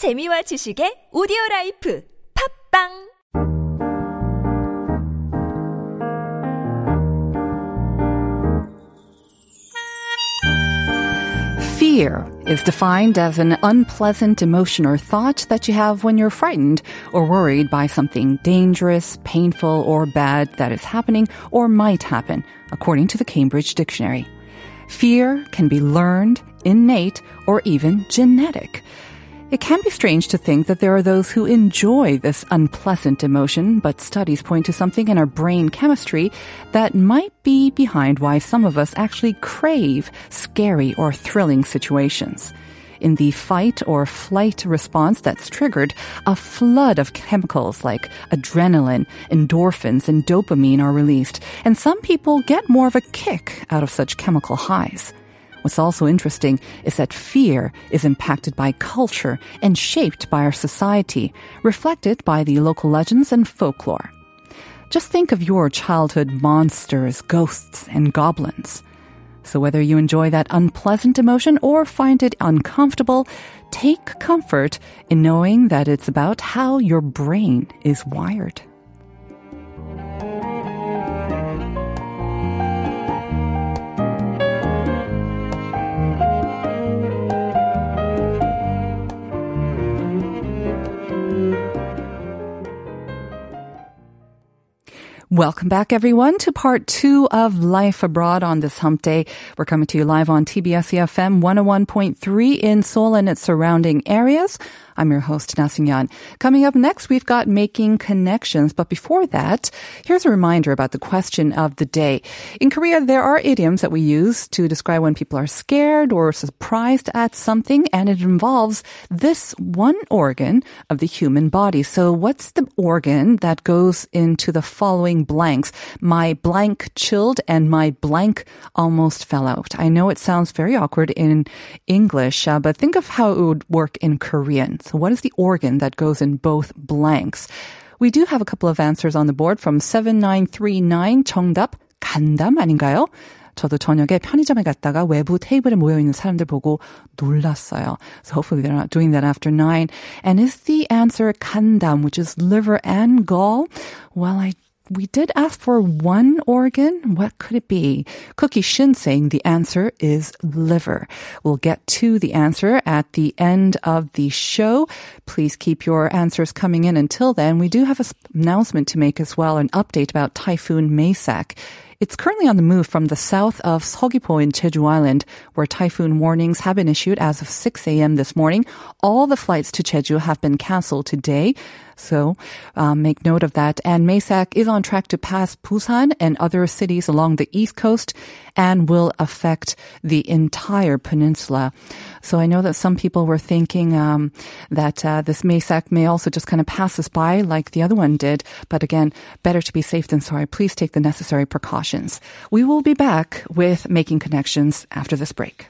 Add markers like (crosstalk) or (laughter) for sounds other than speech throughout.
재미와 지식의 오디오 라이프 팝빵 Fear is defined as an unpleasant emotion or thought that you have when you're frightened or worried by something dangerous, painful, or bad that is happening or might happen, according to the Cambridge Dictionary. Fear can be learned, innate, or even genetic. It can be strange to think that there are those who enjoy this unpleasant emotion, but studies point to something in our brain chemistry that might be behind why some of us actually crave scary or thrilling situations. In the fight or flight response that's triggered, a flood of chemicals like adrenaline, endorphins, and dopamine are released, and some people get more of a kick out of such chemical highs. What's also interesting is that fear is impacted by culture and shaped by our society, reflected by the local legends and folklore. Just think of your childhood monsters, ghosts, and goblins. So whether you enjoy that unpleasant emotion or find it uncomfortable, take comfort in knowing that it's about how your brain is wired. Welcome back, everyone, to part two of Life Abroad on this hump day. We're coming to you live on TBS EFM 101.3 in Seoul and its surrounding areas. I'm your host, Na Coming up next, we've got Making Connections. But before that, here's a reminder about the question of the day. In Korea, there are idioms that we use to describe when people are scared or surprised at something, and it involves this one organ of the human body. So what's the organ that goes into the following blanks? My blank chilled and my blank almost fell out. I know it sounds very awkward in English, uh, but think of how it would work in Korean. So what is the organ that goes in both blanks? We do have a couple of answers on the board from 7939 정답 간담 아닌가요? 저도 저녁에 편의점에 갔다가 외부 테이블에 모여 있는 사람들 보고 놀랐어요. So hopefully they're not doing that after nine. And is the answer 간담, which is liver and gall? Well, I we did ask for one organ. What could it be? Cookie Shin saying the answer is liver. We'll get to the answer at the end of the show. Please keep your answers coming in until then. We do have an announcement to make as well, an update about Typhoon Maysak. It's currently on the move from the south of Seogwipo in Jeju Island, where typhoon warnings have been issued as of 6 a.m. this morning. All the flights to Jeju have been canceled today. So um, make note of that. And Maysak is on track to pass Busan and other cities along the east coast and will affect the entire peninsula. So I know that some people were thinking um, that uh, this Maysak may also just kind of pass us by like the other one did. But again, better to be safe than sorry. Please take the necessary precautions. We will be back with Making Connections after this break.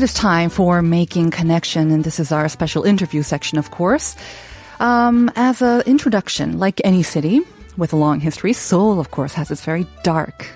It is time for Making Connection, and this is our special interview section, of course. Um, as an introduction, like any city with a long history, Seoul, of course, has its very dark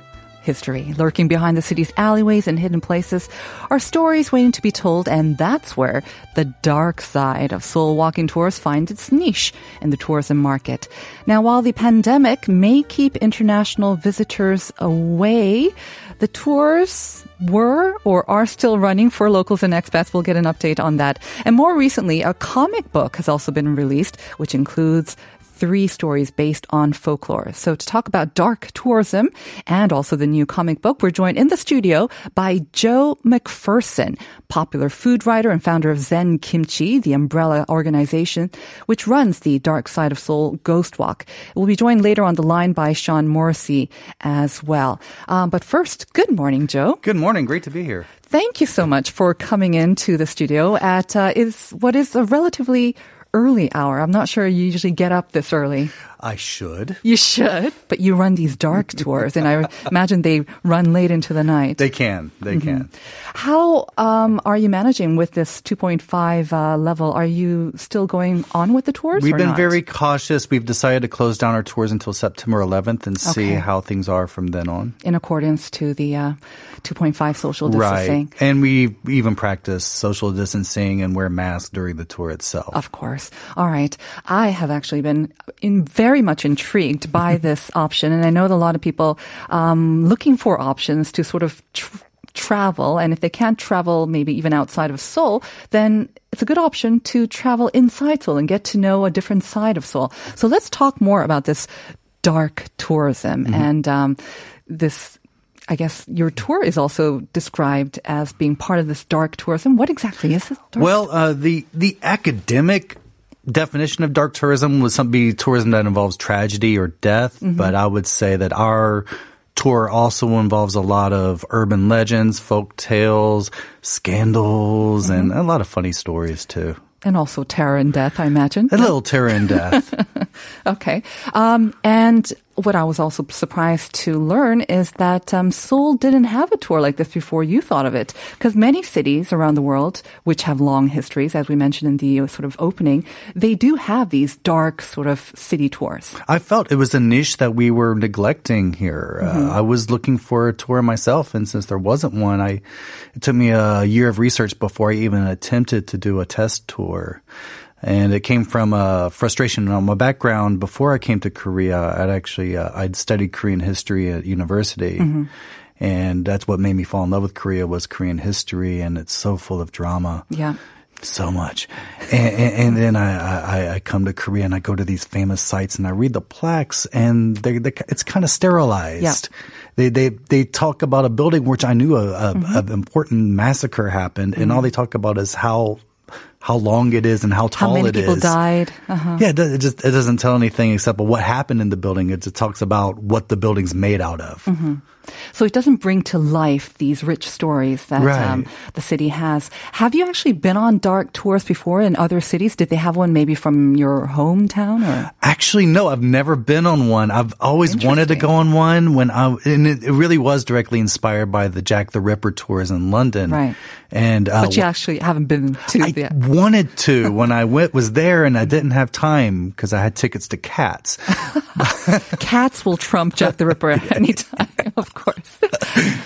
history. Lurking behind the city's alleyways and hidden places are stories waiting to be told, and that's where the dark side of Seoul walking tours finds its niche in the tourism market. Now, while the pandemic may keep international visitors away, the tours were or are still running for locals and expats. We'll get an update on that. And more recently, a comic book has also been released, which includes three stories based on folklore. So to talk about dark tourism and also the new comic book, we're joined in the studio by Joe McPherson, popular food writer and founder of Zen Kimchi, the umbrella organization which runs the Dark Side of Seoul Ghost Walk. We'll be joined later on the line by Sean Morrissey as well. Um, but first, good morning, Joe. Good morning. Great to be here. Thank you so much for coming into the studio at uh, is what is a relatively early hour. I'm not sure you usually get up this early. I should. You should, but you run these dark (laughs) tours, and I imagine they run late into the night. They can. They mm-hmm. can. How um, are you managing with this 2.5 uh, level? Are you still going on with the tours? We've been not? very cautious. We've decided to close down our tours until September 11th and see how things are from then on. In accordance to the uh, 2.5 social distancing. Right. And we even practice social distancing and wear masks during the tour itself. Of course. All right. I have actually been in very much intrigued by this option. And I know that a lot of people um, looking for options to sort of tr- travel. And if they can't travel maybe even outside of Seoul, then it's a good option to travel inside Seoul and get to know a different side of Seoul. So let's talk more about this dark tourism mm-hmm. and um, this I guess your tour is also described as being part of this dark tourism. What exactly is this? well, uh, the the academic definition of dark tourism would some be tourism that involves tragedy or death, mm-hmm. but I would say that our tour also involves a lot of urban legends, folk tales, scandals, mm-hmm. and a lot of funny stories too. And also terror and death, I imagine. A little terror and death. (laughs) (laughs) okay. Um, and what I was also surprised to learn is that um, Seoul didn't have a tour like this before you thought of it. Because many cities around the world, which have long histories, as we mentioned in the sort of opening, they do have these dark sort of city tours. I felt it was a niche that we were neglecting here. Uh, mm-hmm. Uh, I was looking for a tour myself, and since there wasn't one, I it took me a year of research before I even attempted to do a test tour and it came from a frustration on my background before I came to Korea. I'd actually uh, I'd studied Korean history at university. Mm-hmm. And that's what made me fall in love with Korea was Korean history, and it's so full of drama. Yeah so much. And, and, and then I, I, I, come to Korea and I go to these famous sites and I read the plaques and they, they, it's kind of sterilized. Yeah. They, they, they talk about a building which I knew a, a, mm-hmm. a important massacre happened mm-hmm. and all they talk about is how how long it is and how tall it is. how many it people is. died. Uh-huh. Yeah, it, just it doesn't tell anything except what happened in the building. It just talks about what the building's made out of. Mm-hmm. So it doesn't bring to life these rich stories that right. um, the city has. Have you actually been on dark tours before in other cities? Did they have one maybe from your hometown? Or? Actually, no. I've never been on one. I've always wanted to go on one when I, and it, it, really was directly inspired by the Jack the Ripper tours in London. Right. And uh, but you actually haven't been to. I yet. Wanted to when I went was there, and I didn't have time because I had tickets to Cats. (laughs) Cats will trump Jack the Ripper (laughs) at any time, of course.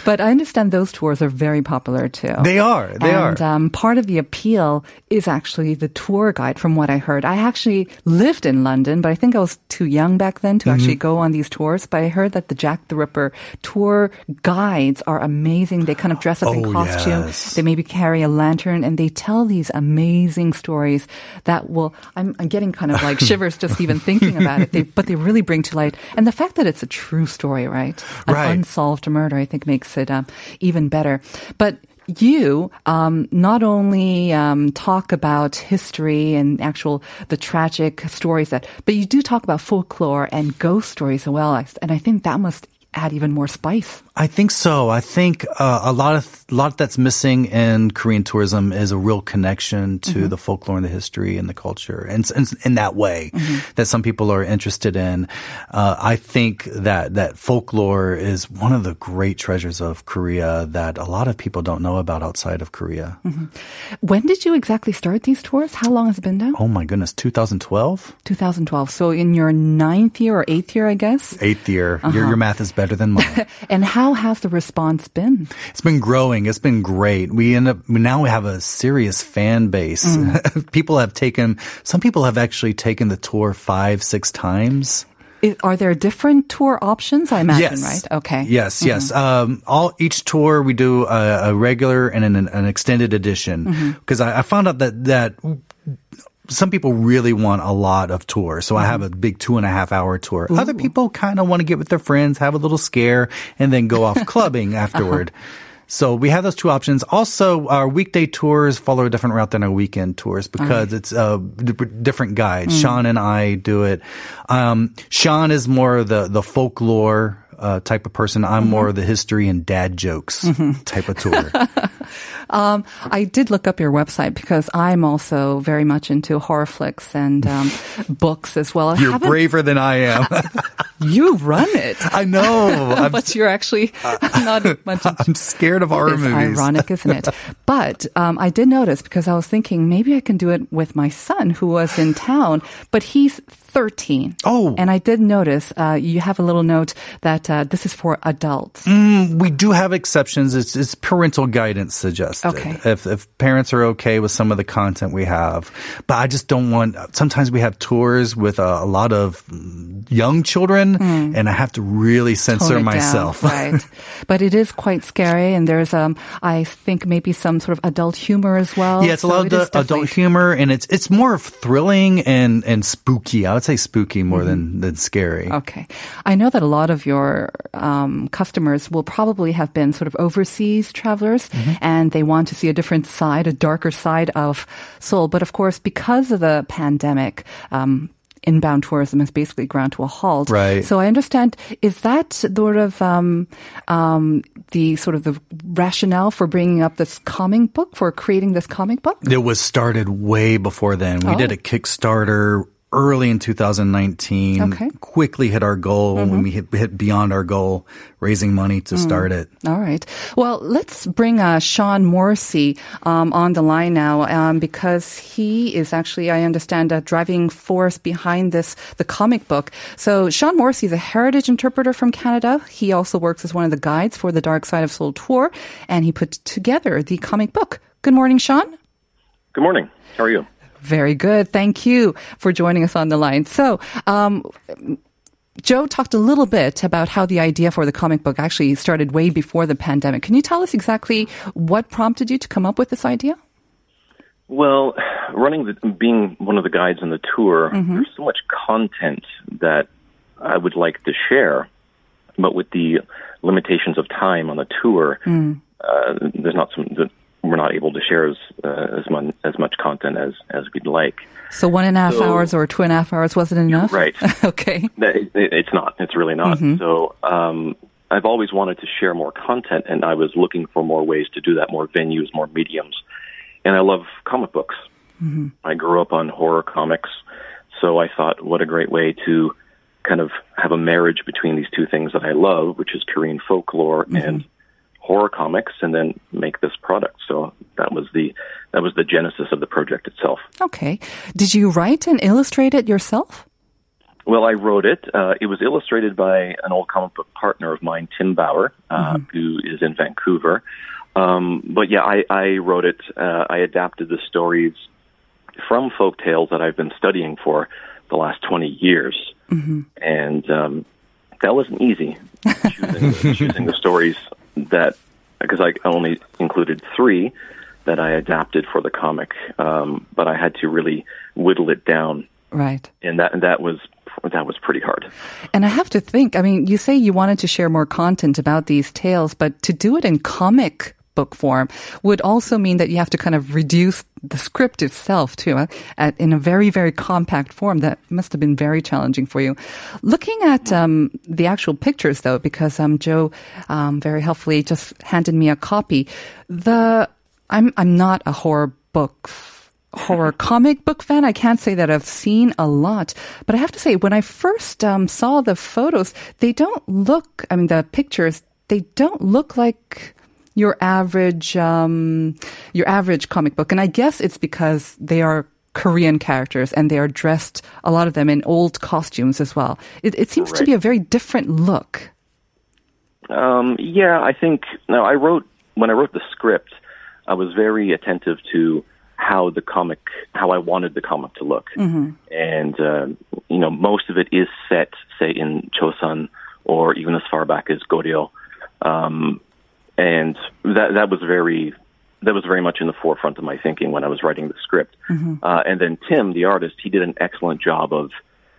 But I understand those tours are very popular too. They are. They and, are. Um, part of the appeal is actually the tour guide. From what I heard, I actually lived in London, but I think I was too young back then to mm-hmm. actually go on these tours. But I heard that the Jack the Ripper tour guides are amazing. They kind of dress up oh, in costume. Yes. They maybe carry a lantern, and they tell these amazing stories that will. I'm, I'm getting kind of like (laughs) shivers just even thinking about it. They, but they really bring to light, and the fact that it's a true story, right? An right. unsolved murder, I think makes it uh, even better. But you um, not only um, talk about history and actual the tragic stories that, but you do talk about folklore and ghost stories as well. And I think that must add even more spice. I think so. I think uh, a lot of a lot that's missing in Korean tourism is a real connection to mm-hmm. the folklore and the history and the culture, and, and in that way mm-hmm. that some people are interested in. Uh, I think that that folklore is one of the great treasures of Korea that a lot of people don't know about outside of Korea. Mm-hmm. When did you exactly start these tours? How long has it been now? Oh my goodness, 2012. 2012. So in your ninth year or eighth year, I guess. Eighth year. Uh-huh. Your, your math is better than mine. (laughs) and how has the response been? It's been growing. It's been great. We end up now we have a serious fan base. Mm. (laughs) people have taken. Some people have actually taken the tour five, six times. Are there different tour options? I imagine, yes. right? Okay. Yes, mm-hmm. yes. Um, all each tour we do a, a regular and an, an extended edition because mm-hmm. I, I, found out that that some people really want a lot of tours. So I have a big two and a half hour tour. Other people kind of want to get with their friends, have a little scare, and then go off (laughs) clubbing afterward. So we have those two options. Also, our weekday tours follow a different route than our weekend tours because it's uh, d- different guides. Sean and I do it. Um, Sean is more the the folklore. Uh, type of person. I'm more of the history and dad jokes type of tour. (laughs) Um, I did look up your website because I'm also very much into horror flicks and um, (laughs) books as well. I You're braver than I am. (laughs) You run it. I know. (laughs) But you're actually not much into I'm scared of horror it's movies. ironic, isn't it? But um, I did notice because I was thinking maybe I can do it with my son who was in town, but he's 13. Oh. And I did notice uh, you have a little note that uh, this is for adults. We do have exceptions. It's, it's parental guidance suggested. Okay. If, if parents are okay with some of the content we have. But I just don't want, sometimes we have tours with a, a lot of young children and I have to really censor it down, myself. (laughs) right. But it is quite scary, and there's, um, I think, maybe some sort of adult humor as well. Yeah, it's a So lot of it is the adult humor, and it's it's more thrilling and and spooky. I would say spooky more than than scary. Okay. I know that a lot of your um, customers will probably have been sort of overseas travelers Mm-hmm. and they want to see a different side, a darker side of Seoul. But of course, because of the pandemic, um, inbound tourism has basically ground to a halt. Right. So I understand, is that sort of um, um, the sort of the rationale for bringing up this comic book, for creating this comic book? It was started way before then. We Oh. did a Kickstarter early in 2019. Okay. Quickly hit our goal when we hit, hit beyond our goal, raising money to start it. All right. Well, let's bring uh, Sean Morrissey um, on the line now um, because he is actually, I understand, a driving force behind this, the comic book. So, Sean Morrissey is a heritage interpreter from Canada. He also works as one of the guides for the Dark Side of Seoul tour, and he put together the comic book. Good morning, Sean. Good morning. How are you? Very good. Thank you for joining us on the line. So, um, Joe talked a little bit about how the idea for the comic book actually started way before the pandemic. Can you tell us exactly what prompted you to come up with this idea? Well, running the, being one of the guides on the tour, there's so much content that I would like to share, but with the limitations of time on the tour, uh, there's not some. We're not able to share as uh, as, mon- as much content as as we'd like. So one and a half So- hours or two and a half hours wasn't enough? Right. (laughs) okay. That- It, it's not. It's really not. So um, I've always wanted to share more content, and I was looking for more ways to do that, more venues, more mediums. And I love comic books. I grew up on horror comics, so I thought, what a great way to kind of have a marriage between these two things that I love, which is Korean folklore and horror comics, and then make this product. So that was the that was the genesis of the project itself. Okay. Did you write and illustrate it yourself? Well, I wrote it. Uh, it was illustrated by an old comic book partner of mine, Tim Bauer, uh, who is in Vancouver. Um, but yeah, I, I wrote it. Uh, I adapted the stories from folk tales that I've been studying for the last 20 years. And um, that wasn't easy, (laughs) choosing, choosing the stories that, because I only included three that I adapted for the comic. Um, but I had to really whittle it down Right. and that and that was that was pretty hard. And I have to think, I mean, you say you wanted to share more content about these tales, but to do it in comic book form would also mean that you have to kind of reduce the script itself too, uh, at, in a very, very compact form. That must have been very challenging for you. Looking at um, the actual pictures, though, because um, Joe um, very helpfully just handed me a copy. The I'm I'm not a horror book horror (laughs) comic book fan. I can't say that I've seen a lot, but I have to say, when I first um, saw the photos, they don't look, I mean, the pictures, they don't look like your average, um, your average comic book. And I guess it's because they are Korean characters and they are dressed, a lot of them in old costumes as well. It, it seems to be a very different look. Um, yeah, I think now I wrote when I wrote the script, I was very attentive to how the comic, how I wanted the comic to look, and uh, you know, most of it is set, say, in Chosun or even as far back as Goryeo, um, and that that was very that was very much in the forefront of my thinking when I was writing the script. Uh, and then Tim, the artist, he did an excellent job of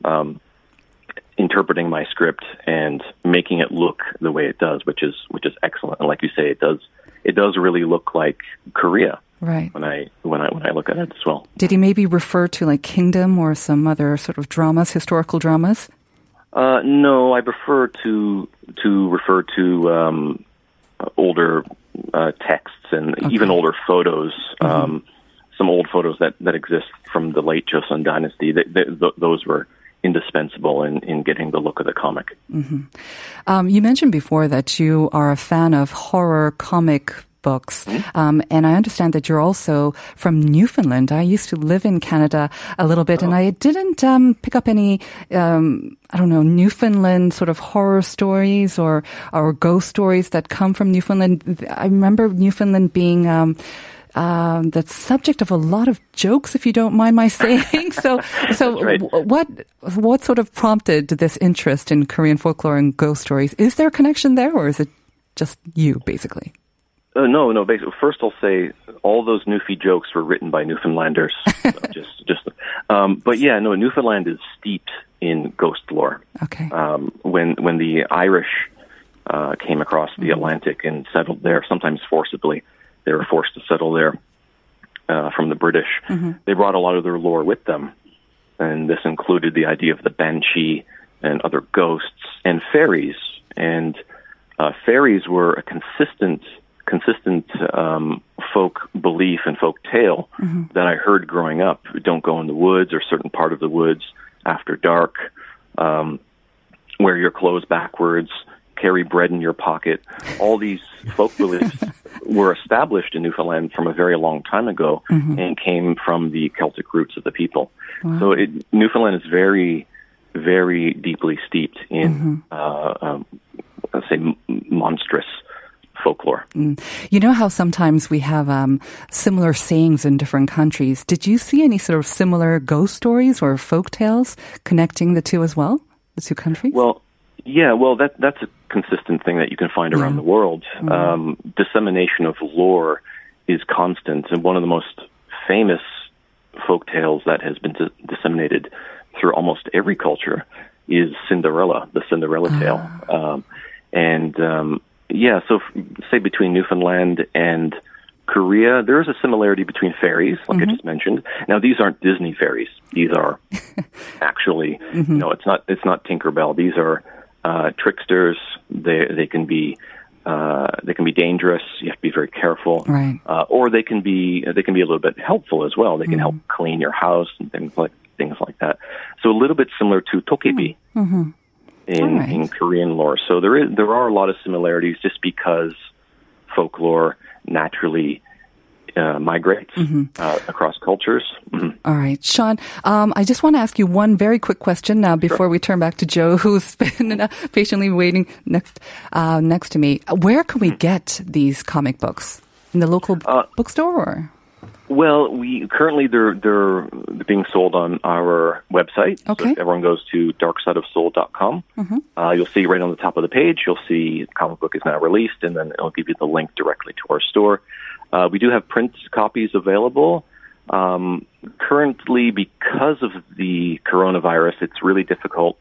um, interpreting my script and making it look the way it does, which is which is excellent. And like you say, it does it does really look like Korea Right. when I when I when I look at it as well. Did he maybe refer to like Kingdom or some other sort of dramas, historical dramas? Uh, no, I prefer to to refer to um, older uh, texts and even older photos. Um, some old photos that, that exist from the late Joseon dynasty. They, they, th- those were indispensable in, in getting the look of the comic. Um, you mentioned before that you are a fan of horror comic books, um, and I understand that you're also from Newfoundland. I used to live in Canada a little bit, and I didn't um, pick up any. Um, I don't know Newfoundland sort of horror stories or or ghost stories that come from Newfoundland. I remember Newfoundland being. Um, um, the subject of a lot of jokes, if you don't mind my saying. (laughs) so, so right. w- what what sort of prompted this interest in Korean folklore and ghost stories? Is there a connection there, or is it just you, basically? Uh, no, no. Basically, first I'll say all those Newfie jokes were written by Newfoundlanders. (laughs) Just, just. Um, but yeah, no. Newfoundland is steeped in ghost lore. Okay. um, when when the Irish uh, came across the Atlantic and settled there, sometimes forcibly, they were forced to settle there uh, from the British. They brought a lot of their lore with them, and this included the idea of the banshee and other ghosts and fairies. And uh, fairies were a consistent consistent um, folk belief and folk tale that I heard growing up. Don't go in the woods or certain part of the woods after dark. Um, wear your clothes backwards, carry bread in your pocket. All these (laughs) folk beliefs were established in Newfoundland from a very long time ago and came from the Celtic roots of the people. So it, Newfoundland is very, very deeply steeped in, uh, um, let's say, m- monstrous folklore. You know how sometimes we have um, similar sayings in different countries. Did you see any sort of similar ghost stories or folk tales connecting the two as well, the two countries? Well, yeah, well, that that's a consistent thing that you can find around the world. Um, dissemination of lore is constant, and one of the most famous folk tales that has been dis- disseminated through almost every culture is Cinderella, the Cinderella tale. Um, and um, yeah, so f- say between Newfoundland and Korea, there is a similarity between fairies, like I just mentioned. Now, these aren't Disney fairies; these are (laughs) actually, you know, it's not it's not Tinkerbell. These are uh, tricksters. They they can be uh, they can be dangerous. You have to be very careful. Right. Uh, or they can be they can be a little bit helpful as well. They can help clean your house and things like things like that. So a little bit similar to tokebi in right. in Korean lore. So there is there are a lot of similarities just because folklore naturally uh, migrates uh, across cultures. Mhm. All right, Sean. Um, I just want to ask you one very quick question now before we turn back to Joe, (laughs) who's been uh, patiently waiting next uh, next to me. Where can we get these comic books in the local Uh, bookstore? Well, we currently they're they're being sold on our website. Okay. So if everyone goes to darksideofseoul.com, uh, you'll see right on the top of the page, you'll see the comic book is now released, and then it'll give you the link directly to our store. Uh, we do have print copies available. Um, currently, because of the coronavirus, it's really difficult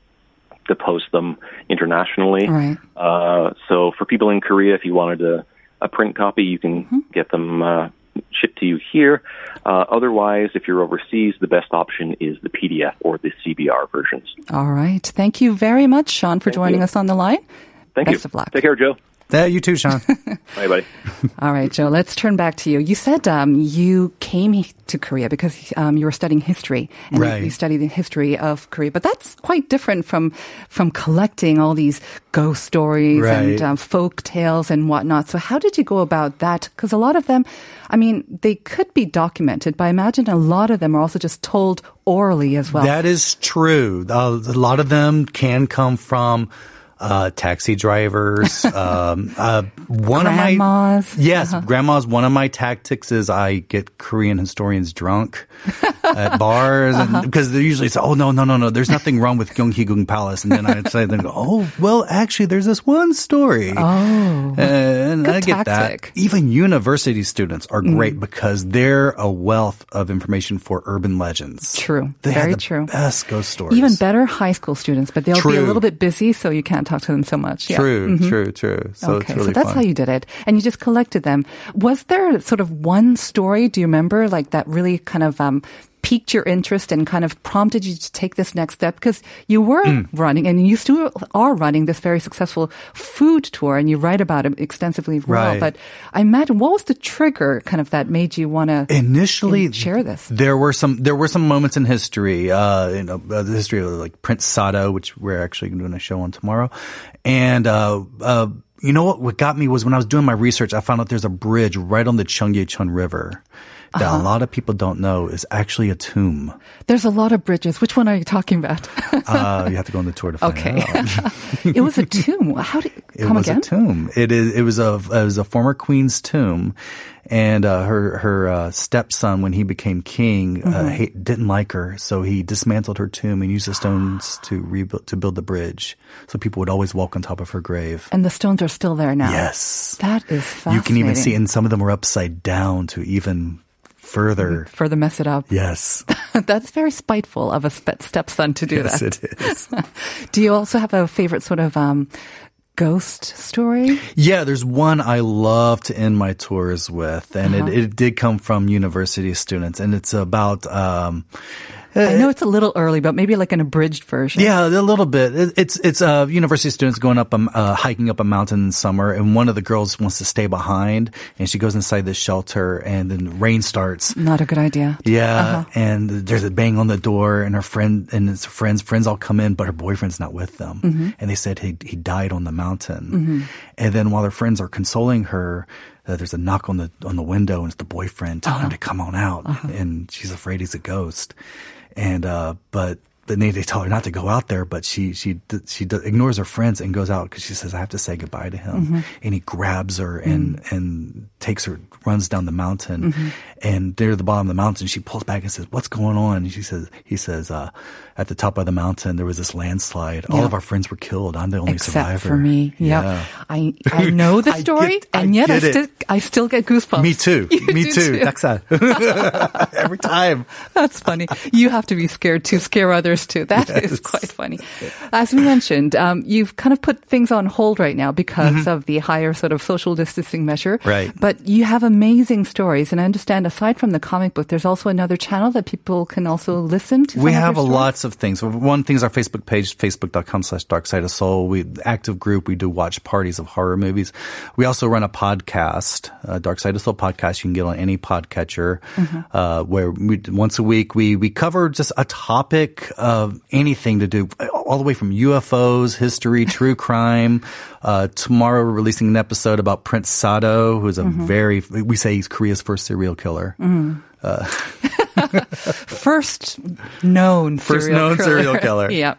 to post them internationally. Right. Uh, so for people in Korea, if you wanted a, a print copy, you can get them uh, shipped to you here. Uh, otherwise, if you're overseas, the best option is the PDF or the CBR versions. All right. Thank you very much, Sean, for Thank joining you. us on the line. Thank Best you. of luck. Take care, Joe. That you too, Sean. (laughs) Bye, buddy. All right, Joe, let's turn back to you. You said um, you came to Korea because um, you were studying history and Right. you studied the history of Korea. But that's quite different from from collecting all these ghost stories and Right. um, folk tales and whatnot. So how did you go about that? Because a lot of them, I mean, they could be documented, but I imagine a lot of them are also just told orally as well. That is true. Uh, a lot of them can come from uh, taxi drivers. (laughs) um, uh, one Grandmas. of my yes, grandmas. One of my tactics is I get Korean historians drunk (laughs) at bars because they usually say, "Oh no, no, no, no, there's nothing wrong with Gyeonggi-gung Palace," and then I say, "Then go, oh well, actually, there's this one story." Oh. and Good I get tactic. that. Even university students are great because they're a wealth of information for urban legends. True. They Very have the true. Best ghost stories. Even better high school students, but they'll be a little bit busy, so you can't talk to them so much. Yeah. True, true, true. So okay, it's really so that's fun. how you did it. And you just collected them. Was there sort of one story, do you remember, like that really kind of um, piqued your interest and kind of prompted you to take this next step? Because you were Mm. running and you still are running this very successful food tour and you write about it extensively as well. Right. But I imagine, what was the trigger kind of that made you want to Initially, share this? There were some there were some moments in history, uh, you know, uh, the history of like Prince Sado, which we're actually doing a show on tomorrow, and uh, uh, you know what? What got me was when I was doing my research, I found out there's a bridge right on the Cheonggyecheon River that Uh-huh. a lot of people don't know is actually a tomb. There's a lot of bridges. Which one are you talking about? (laughs) Uh, you have to go on the tour to find okay. out. (laughs) it was a tomb. How did It come was a tomb. It is. It was a. It was a former queen's tomb, and uh, her her uh, stepson, when he became king, Mm-hmm. uh, hate, didn't like her, so he dismantled her tomb and used the stones to rebuild to build the bridge. So people would always walk on top of her grave. And the stones are still there now. Yes, That is fascinating. you can even see, and some of them are upside down to even further. further mess it up. Yes, (laughs) That's very spiteful of a stepson to do yes, that. Yes, it is. (laughs) Do you also have a favorite sort of um, ghost story? Yeah, there's one I love to end my tours with, and Uh-huh. it, it did come from university students, and it's about. Um, I know it's a little early, but maybe like an abridged version. Yeah, a little bit. It's it's uh, university students going up, um, uh, hiking up a mountain in summer, and one of the girls wants to stay behind, and she goes inside the shelter, and then rain starts. Not a good idea. Yeah, and there's a bang on the door, and her friend and his friends friends all come in, but her boyfriend's not with them, and they said he he died on the mountain, and then while their friends are consoling her. Uh, there's a knock on the on the window, and it's the boyfriend telling her to come on out, and she's afraid he's a ghost, and uh, but they, they tell her not to go out there, but she she she ignores her friends and goes out because she says I have to say goodbye to him, mm-hmm. and he grabs her and mm-hmm. and takes her runs down the mountain, mm-hmm. and near the bottom of the mountain she pulls back and says what's going on? And she says he says uh, at the top of the mountain there was this landslide. All of our friends were killed. I'm the only Except survivor. for me. Yep. Yeah. I I (laughs) know the story, get- and yet I it. still I still get goosebumps. Me too. (laughs) You Me too. Daksa. (laughs) Every time. That's funny. You have to be scared to scare others too. That (laughs) is quite funny. As we mentioned, um, you've kind of put things on hold right now because of the higher sort of social distancing measure. Mm-hmm. Right. But you have amazing stories, and I understand aside from the comic book, there's also another channel that people can also listen to. We have lots of things. One thing is our Facebook page, facebook.com slash dark side of seoul. We active group. We do watch parties of horror movies. We also run a podcast, uh, Dark Side of Seoul podcast. You can get on any podcatcher, uh, where we, once a week we, we cover just a topic of anything to do all the way from UFOs, history, true (laughs) crime. Uh, tomorrow we're releasing an episode about Prince Sado, who's a mm-hmm. very, we say he's Korea's first serial killer. Mm-hmm. Uh, (laughs) first known First serial known killer. serial killer. (laughs) yeah.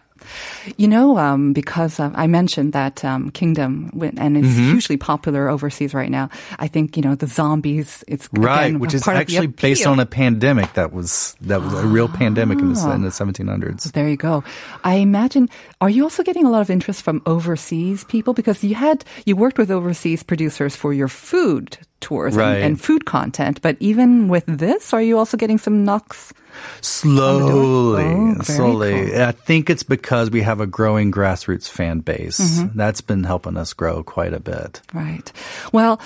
You know, um, because uh, I mentioned that um, Kingdom went, and it's Mm-hmm. hugely popular overseas right now. I think you know the zombies. It's Right, again, which is part of the actually based on a pandemic that was that was a real pandemic in the, in the 1700s. There you go. I imagine. Are you also getting a lot of interest from overseas people because you had you worked with overseas producers for your food tours and- Right. and, food content, but even with this, are you also getting some knocks? Slowly, Oh, slowly. cool. I think it's because we have a growing grassroots fan base. Mm-hmm. That's been helping us grow quite a bit. Right. Well,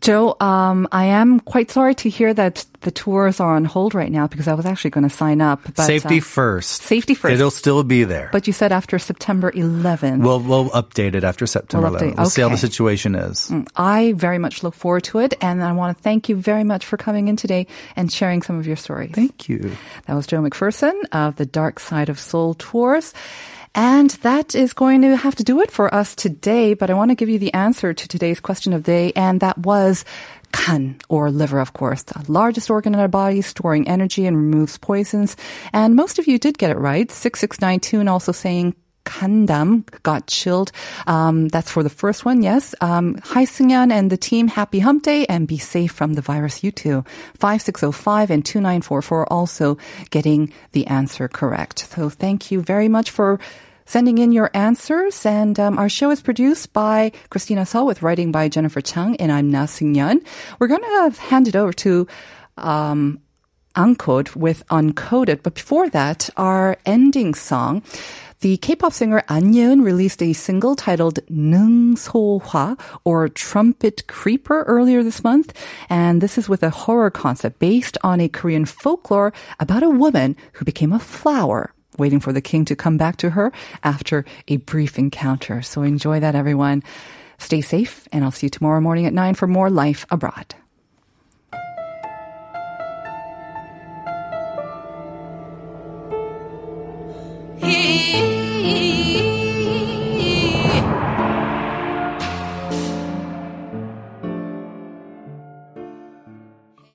Joe, um, I am quite sorry to hear that the tours are on hold right now because I was actually going to sign up. But, Safety uh, first. Safety first. It'll still be there. But you said after September 11th. we'll we'll update it after September We'll 11th. We'll see how the situation is. I very much look forward to it, and I want to thank you very much for coming in today and sharing some of your stories. Thank you. That was Joe McPherson of the Dark Side of Seoul Tours. And that is going to have to do it for us today. But I want to give you the answer to today's question of the day, and that was kan, or liver, of course, the largest organ in our body, storing energy and removes poisons. And most of you did get it right. 6692 and also saying Kandam got chilled. Um, that's for the first one, yes. Um, hi, Sungyeon and the team. Happy hump day and be safe from the virus, you too. 5605 and 2944 also getting the answer correct. So thank you very much for sending in your answers. And um, our show is produced by Christina Seo with writing by Jennifer Chung, and I'm Na Seung-yeon. We're going to hand it over to um, Uncode with Uncoded. But before that, our ending song. The K-pop singer Ahn Ye-eun released a single titled Nung So Hwa or Trumpet Creeper earlier this month. And this is with a horror concept based on a Korean folklore about a woman who became a flower waiting for the king to come back to her after a brief encounter. So enjoy that, everyone. Stay safe, and I'll see you tomorrow morning at 9 for more Life Abroad.